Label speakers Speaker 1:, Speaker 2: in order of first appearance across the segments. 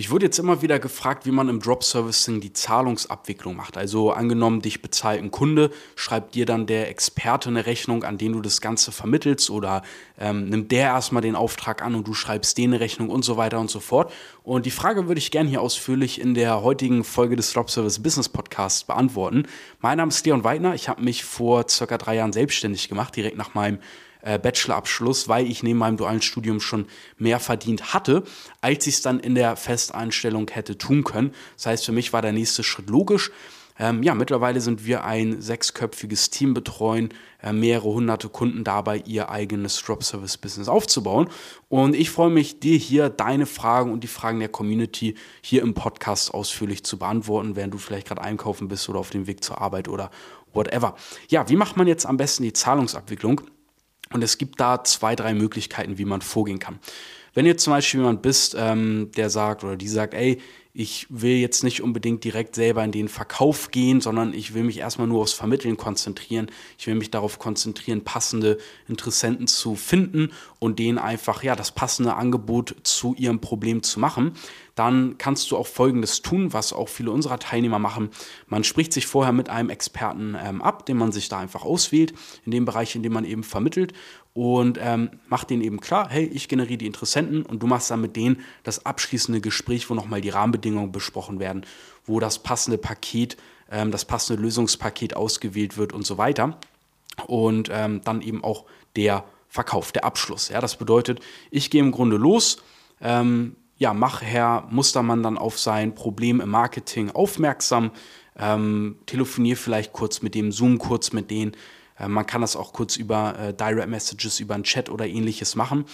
Speaker 1: Ich wurde jetzt immer wieder gefragt, wie man im Drop Servicing die Zahlungsabwicklung macht. Also angenommen, dich bezahlt ein Kunde, schreibt dir dann der Experte eine Rechnung, an den du das Ganze vermittelst oder ähm, nimmt der erstmal den Auftrag an und du schreibst denen eine Rechnung und so weiter und so fort. Und die Frage würde ich gerne hier ausführlich in der heutigen Folge des Drop Service Business Podcasts beantworten. Mein Name ist Leon Weidner. Ich habe mich vor circa drei Jahren selbstständig gemacht, direkt nach meinem äh, Bachelorabschluss, weil ich neben meinem dualen Studium schon mehr verdient hatte, als ich es dann in der Festeinstellung hätte tun können. Das heißt, für mich war der nächste Schritt logisch. Ähm, ja, mittlerweile sind wir ein sechsköpfiges Team, betreuen äh, mehrere hunderte Kunden dabei, ihr eigenes Drop-Service-Business aufzubauen. Und ich freue mich, dir hier deine Fragen und die Fragen der Community hier im Podcast ausführlich zu beantworten, während du vielleicht gerade einkaufen bist oder auf dem Weg zur Arbeit oder whatever. Ja, wie macht man jetzt am besten die Zahlungsabwicklung? Und es gibt da zwei, drei Möglichkeiten, wie man vorgehen kann. Wenn jetzt zum Beispiel jemand bist, ähm, der sagt oder die sagt, ey, ich will jetzt nicht unbedingt direkt selber in den Verkauf gehen, sondern ich will mich erstmal nur aufs Vermitteln konzentrieren. Ich will mich darauf konzentrieren, passende Interessenten zu finden und denen einfach ja das passende Angebot zu ihrem Problem zu machen. Dann kannst du auch Folgendes tun, was auch viele unserer Teilnehmer machen. Man spricht sich vorher mit einem Experten ähm, ab, den man sich da einfach auswählt, in dem Bereich, in dem man eben vermittelt und ähm, macht denen eben klar, hey, ich generiere die Interessenten und du machst dann mit denen das abschließende Gespräch, wo nochmal die Rahmenbedingungen besprochen werden, wo das passende Paket, ähm, das passende Lösungspaket ausgewählt wird und so weiter. Und ähm, dann eben auch der Verkauf, der Abschluss. Ja, das bedeutet, ich gehe im Grunde los, ähm, ja, mache Herr Mustermann dann auf sein Problem im Marketing aufmerksam, ähm, telefoniere vielleicht kurz mit dem, Zoom kurz mit denen, man kann das auch kurz über äh, Direct Messages, über einen Chat oder ähnliches machen.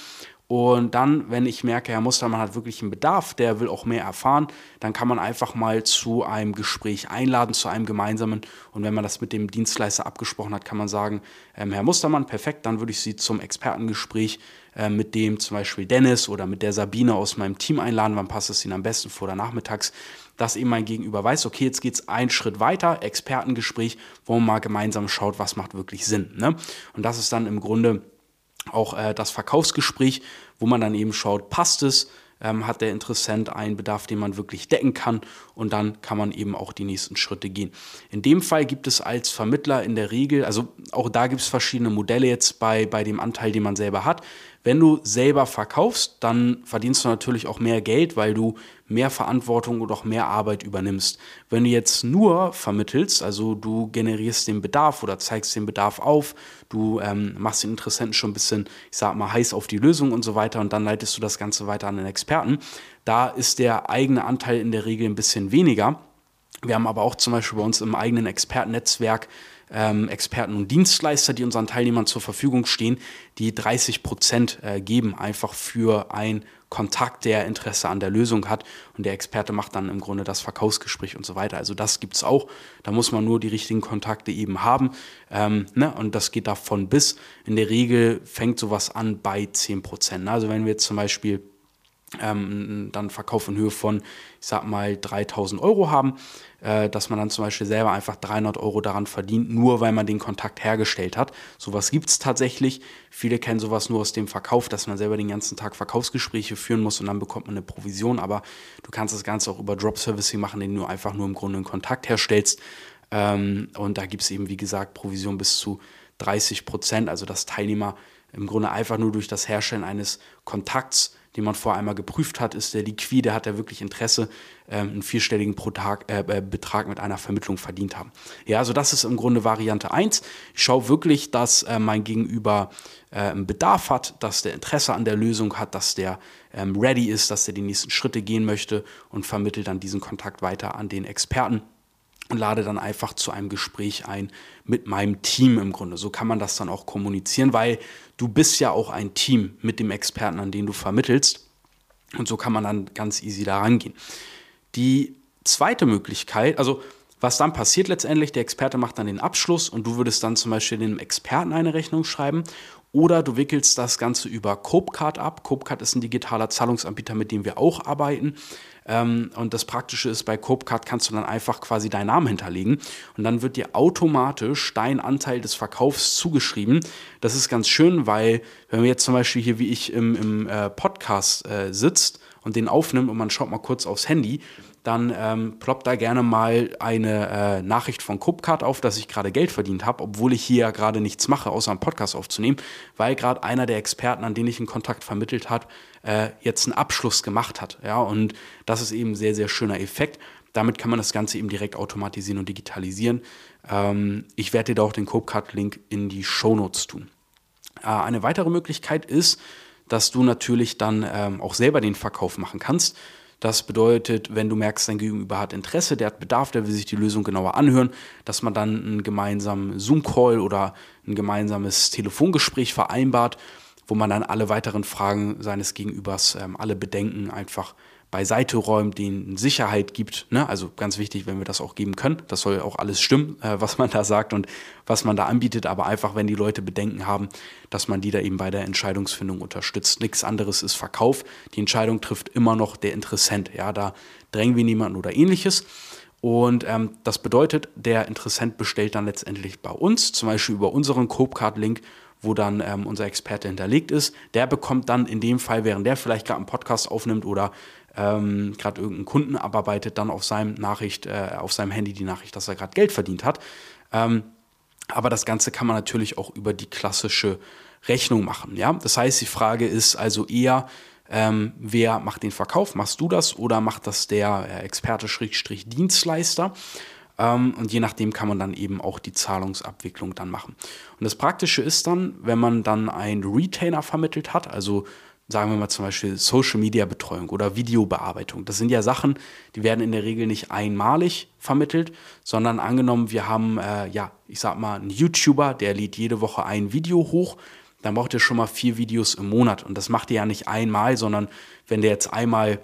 Speaker 1: Und dann, wenn ich merke, Herr Mustermann hat wirklich einen Bedarf, der will auch mehr erfahren, dann kann man einfach mal zu einem Gespräch einladen, zu einem gemeinsamen. Und wenn man das mit dem Dienstleister abgesprochen hat, kann man sagen, ähm, Herr Mustermann, perfekt, dann würde ich Sie zum Expertengespräch äh, mit dem zum Beispiel Dennis oder mit der Sabine aus meinem Team einladen. Wann passt es Ihnen am besten vor oder nachmittags? Dass eben mein Gegenüber weiß, okay, jetzt geht es einen Schritt weiter, Expertengespräch, wo man mal gemeinsam schaut, was macht wirklich Sinn. Ne? Und das ist dann im Grunde auch äh, das Verkaufsgespräch, wo man dann eben schaut, passt es, ähm, hat der Interessent einen Bedarf, den man wirklich decken kann und dann kann man eben auch die nächsten Schritte gehen. In dem Fall gibt es als Vermittler in der Regel, also auch da gibt es verschiedene Modelle jetzt bei, bei dem Anteil, den man selber hat. Wenn du selber verkaufst, dann verdienst du natürlich auch mehr Geld, weil du mehr Verantwortung und auch mehr Arbeit übernimmst. Wenn du jetzt nur vermittelst, also du generierst den Bedarf oder zeigst den Bedarf auf, du ähm, machst den Interessenten schon ein bisschen, ich sag mal, heiß auf die Lösung und so weiter und dann leitest du das Ganze weiter an den Experten, da ist der eigene Anteil in der Regel ein bisschen weniger. Wir haben aber auch zum Beispiel bei uns im eigenen Expertennetzwerk ähm, Experten und Dienstleister, die unseren Teilnehmern zur Verfügung stehen, die 30 Prozent äh, geben, einfach für einen Kontakt, der Interesse an der Lösung hat. Und der Experte macht dann im Grunde das Verkaufsgespräch und so weiter. Also das gibt es auch. Da muss man nur die richtigen Kontakte eben haben. Ähm, ne? Und das geht davon bis. In der Regel fängt sowas an bei 10 Prozent. Also wenn wir jetzt zum Beispiel ähm, dann Verkauf in Höhe von, ich sag mal, 3000 Euro haben, äh, dass man dann zum Beispiel selber einfach 300 Euro daran verdient, nur weil man den Kontakt hergestellt hat. Sowas gibt es tatsächlich. Viele kennen sowas nur aus dem Verkauf, dass man selber den ganzen Tag Verkaufsgespräche führen muss und dann bekommt man eine Provision. Aber du kannst das Ganze auch über Drop Servicing machen, indem du einfach nur im Grunde einen Kontakt herstellst. Ähm, und da gibt es eben, wie gesagt, Provision bis zu 30 Prozent, also dass Teilnehmer im Grunde einfach nur durch das Herstellen eines Kontakts den man vorher einmal geprüft hat, ist der liquide, hat er wirklich Interesse, ähm, einen vierstelligen pro Tag, äh, äh, Betrag mit einer Vermittlung verdient haben. Ja, also das ist im Grunde Variante 1. Ich schaue wirklich, dass äh, mein Gegenüber äh, einen Bedarf hat, dass der Interesse an der Lösung hat, dass der ähm, ready ist, dass er die nächsten Schritte gehen möchte und vermittelt dann diesen Kontakt weiter an den Experten und lade dann einfach zu einem Gespräch ein mit meinem Team im Grunde. So kann man das dann auch kommunizieren, weil du bist ja auch ein Team mit dem Experten, an den du vermittelst. Und so kann man dann ganz easy da rangehen. Die zweite Möglichkeit, also was dann passiert letztendlich, der Experte macht dann den Abschluss und du würdest dann zum Beispiel dem Experten eine Rechnung schreiben oder du wickelst das Ganze über Copecard ab. Copecard ist ein digitaler Zahlungsanbieter, mit dem wir auch arbeiten. Ähm, und das Praktische ist, bei Copecard kannst du dann einfach quasi deinen Namen hinterlegen und dann wird dir automatisch dein Anteil des Verkaufs zugeschrieben. Das ist ganz schön, weil wenn wir jetzt zum Beispiel hier wie ich im, im äh, Podcast äh, sitzt und den aufnimmt und man schaut mal kurz aufs Handy, dann ähm, ploppt da gerne mal eine äh, Nachricht von Copcard auf, dass ich gerade Geld verdient habe, obwohl ich hier ja gerade nichts mache, außer einen Podcast aufzunehmen, weil gerade einer der Experten, an den ich einen Kontakt vermittelt habe, äh, jetzt einen Abschluss gemacht hat. Ja, und das ist eben ein sehr, sehr schöner Effekt. Damit kann man das Ganze eben direkt automatisieren und digitalisieren. Ähm, ich werde dir da auch den Copecard-Link in die Show Notes tun. Äh, eine weitere Möglichkeit ist, dass du natürlich dann ähm, auch selber den Verkauf machen kannst. Das bedeutet, wenn du merkst, dein Gegenüber hat Interesse, der hat Bedarf, der will sich die Lösung genauer anhören, dass man dann einen gemeinsamen Zoom-Call oder ein gemeinsames Telefongespräch vereinbart, wo man dann alle weiteren Fragen seines Gegenübers, ähm, alle Bedenken einfach beiseite räumt, denen Sicherheit gibt. Ne? Also ganz wichtig, wenn wir das auch geben können. Das soll auch alles stimmen, äh, was man da sagt und was man da anbietet. Aber einfach, wenn die Leute Bedenken haben, dass man die da eben bei der Entscheidungsfindung unterstützt. Nichts anderes ist Verkauf. Die Entscheidung trifft immer noch der Interessent. Ja, da drängen wir niemanden oder ähnliches. Und ähm, das bedeutet, der Interessent bestellt dann letztendlich bei uns, zum Beispiel über unseren Copecard-Link wo dann ähm, unser Experte hinterlegt ist. Der bekommt dann in dem Fall, während der vielleicht gerade einen Podcast aufnimmt oder ähm, gerade irgendeinen Kunden abarbeitet, dann auf seinem Nachricht, äh, auf seinem Handy die Nachricht, dass er gerade Geld verdient hat. Ähm, aber das Ganze kann man natürlich auch über die klassische Rechnung machen. Ja? Das heißt, die Frage ist also eher, ähm, wer macht den Verkauf? Machst du das oder macht das der äh, Experte-Dienstleister? Ähm, und je nachdem kann man dann eben auch die Zahlungsabwicklung dann machen. Und das Praktische ist dann, wenn man dann einen Retainer vermittelt hat, also sagen wir mal zum Beispiel Social Media Betreuung oder Videobearbeitung. Das sind ja Sachen, die werden in der Regel nicht einmalig vermittelt, sondern angenommen, wir haben, äh, ja, ich sag mal, einen YouTuber, der lädt jede Woche ein Video hoch, dann braucht er schon mal vier Videos im Monat. Und das macht er ja nicht einmal, sondern wenn der jetzt einmal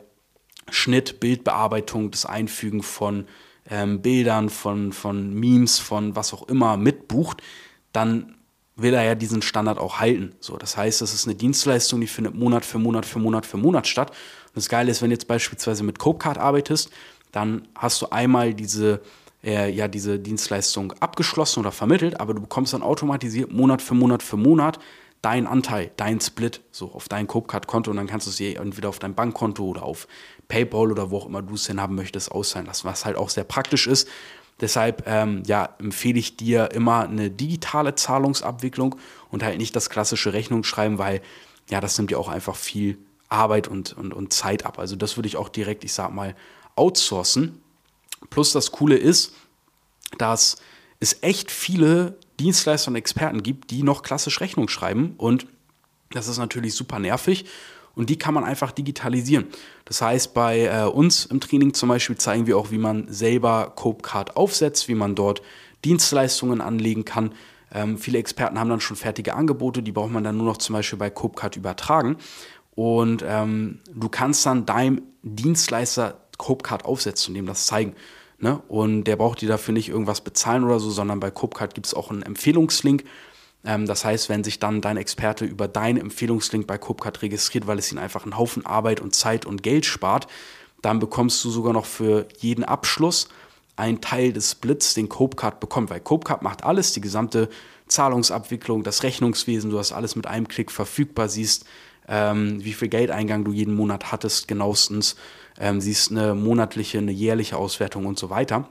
Speaker 1: Schnitt, Bildbearbeitung, das Einfügen von ähm, Bildern, von, von Memes, von was auch immer mitbucht, dann will er ja diesen Standard auch halten. So, das heißt, das ist eine Dienstleistung, die findet Monat für Monat für Monat für Monat statt. Und das Geile ist, wenn du jetzt beispielsweise mit Copecard arbeitest, dann hast du einmal diese, äh, ja, diese Dienstleistung abgeschlossen oder vermittelt, aber du bekommst dann automatisiert Monat für Monat für Monat dein Anteil, dein Split, so auf dein Copecard-Konto und dann kannst du es entweder auf dein Bankkonto oder auf PayPal oder wo auch immer du es hin haben möchtest, auszahlen lassen, was halt auch sehr praktisch ist. Deshalb ähm, ja, empfehle ich dir immer eine digitale Zahlungsabwicklung und halt nicht das klassische Rechnungsschreiben, weil ja, das nimmt ja auch einfach viel Arbeit und, und, und Zeit ab. Also das würde ich auch direkt, ich sag mal, outsourcen. Plus das Coole ist, dass es echt viele Dienstleister und Experten gibt, die noch klassisch Rechnung schreiben und das ist natürlich super nervig und die kann man einfach digitalisieren. Das heißt, bei äh, uns im Training zum Beispiel zeigen wir auch, wie man selber Copecard aufsetzt, wie man dort Dienstleistungen anlegen kann. Ähm, viele Experten haben dann schon fertige Angebote, die braucht man dann nur noch zum Beispiel bei Copecard übertragen. Und ähm, du kannst dann deinem Dienstleister Copecard aufsetzen und dem das zeigen. Ne? Und der braucht dir dafür nicht irgendwas bezahlen oder so, sondern bei Copecard gibt es auch einen Empfehlungslink ähm, das heißt, wenn sich dann dein Experte über deinen Empfehlungslink bei Copecard registriert, weil es ihn einfach einen Haufen Arbeit und Zeit und Geld spart, dann bekommst du sogar noch für jeden Abschluss einen Teil des Splits, den Copecard bekommt, weil Copecard macht alles, die gesamte Zahlungsabwicklung, das Rechnungswesen, du hast alles mit einem Klick verfügbar, siehst, ähm, wie viel Geldeingang du jeden Monat hattest, genauestens, ähm, siehst eine monatliche, eine jährliche Auswertung und so weiter.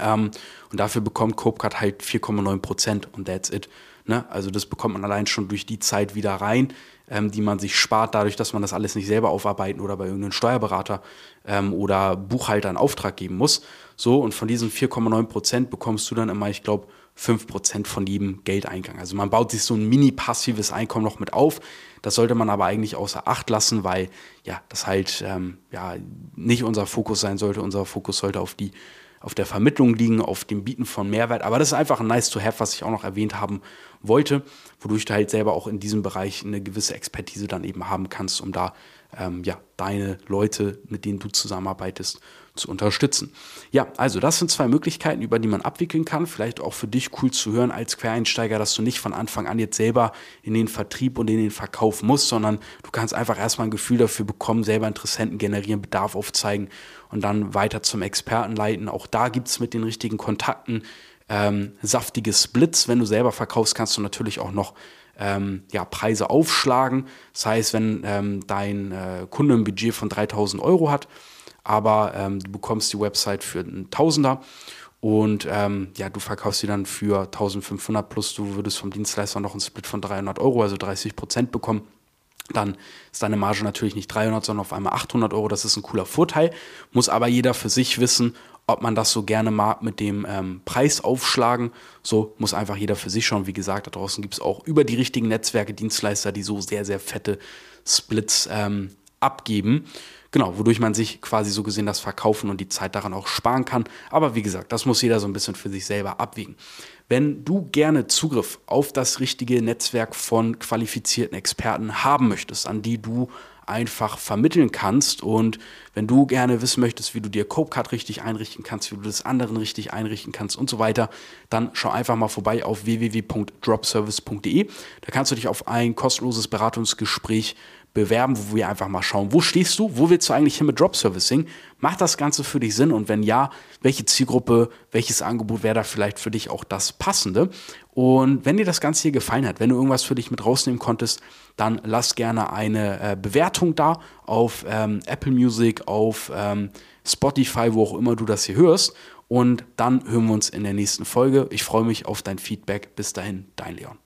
Speaker 1: Ähm, und dafür bekommt Copecard halt 4,9 Prozent und that's it. Ne? Also das bekommt man allein schon durch die Zeit wieder rein, ähm, die man sich spart, dadurch, dass man das alles nicht selber aufarbeiten oder bei irgendeinem Steuerberater ähm, oder Buchhalter einen Auftrag geben muss. So, und von diesen 4,9 Prozent bekommst du dann immer, ich glaube, 5 Prozent von jedem Geldeingang. Also man baut sich so ein mini-passives Einkommen noch mit auf. Das sollte man aber eigentlich außer Acht lassen, weil ja, das halt ähm, ja, nicht unser Fokus sein sollte. Unser Fokus sollte auf die auf der Vermittlung liegen, auf dem Bieten von Mehrwert. Aber das ist einfach ein nice to have, was ich auch noch erwähnt haben wollte, wodurch du halt selber auch in diesem Bereich eine gewisse Expertise dann eben haben kannst, um da ähm, ja, deine Leute, mit denen du zusammenarbeitest, zu unterstützen. Ja, also das sind zwei Möglichkeiten, über die man abwickeln kann. Vielleicht auch für dich cool zu hören als Quereinsteiger, dass du nicht von Anfang an jetzt selber in den Vertrieb und in den Verkauf musst, sondern du kannst einfach erstmal ein Gefühl dafür bekommen, selber Interessenten generieren, Bedarf aufzeigen und dann weiter zum Experten leiten. Auch da gibt es mit den richtigen Kontakten ähm, saftige Splits. Wenn du selber verkaufst, kannst du natürlich auch noch ähm, ja, Preise aufschlagen. Das heißt, wenn ähm, dein äh, Kunde ein Budget von 3000 Euro hat, aber ähm, du bekommst die Website für einen Tausender und ähm, ja, du verkaufst sie dann für 1500 plus, du würdest vom Dienstleister noch einen Split von 300 Euro, also 30 Prozent bekommen dann ist deine Marge natürlich nicht 300, sondern auf einmal 800 Euro. Das ist ein cooler Vorteil. Muss aber jeder für sich wissen, ob man das so gerne mag mit dem ähm, Preis aufschlagen. So muss einfach jeder für sich schauen. Wie gesagt, da draußen gibt es auch über die richtigen Netzwerke Dienstleister, die so sehr, sehr fette Splits ähm, abgeben. Genau, wodurch man sich quasi so gesehen das Verkaufen und die Zeit daran auch sparen kann. Aber wie gesagt, das muss jeder so ein bisschen für sich selber abwägen. Wenn du gerne Zugriff auf das richtige Netzwerk von qualifizierten Experten haben möchtest, an die du einfach vermitteln kannst und wenn du gerne wissen möchtest, wie du dir Copecard richtig einrichten kannst, wie du das anderen richtig einrichten kannst und so weiter, dann schau einfach mal vorbei auf www.dropservice.de. Da kannst du dich auf ein kostenloses Beratungsgespräch bewerben, wo wir einfach mal schauen, wo stehst du, wo willst du eigentlich hin mit Drop Servicing? Macht das Ganze für dich Sinn und wenn ja, welche Zielgruppe, welches Angebot wäre da vielleicht für dich auch das passende? Und wenn dir das Ganze hier gefallen hat, wenn du irgendwas für dich mit rausnehmen konntest, dann lass gerne eine äh, Bewertung da auf ähm, Apple Music, auf ähm, Spotify, wo auch immer du das hier hörst. Und dann hören wir uns in der nächsten Folge. Ich freue mich auf dein Feedback. Bis dahin, dein Leon.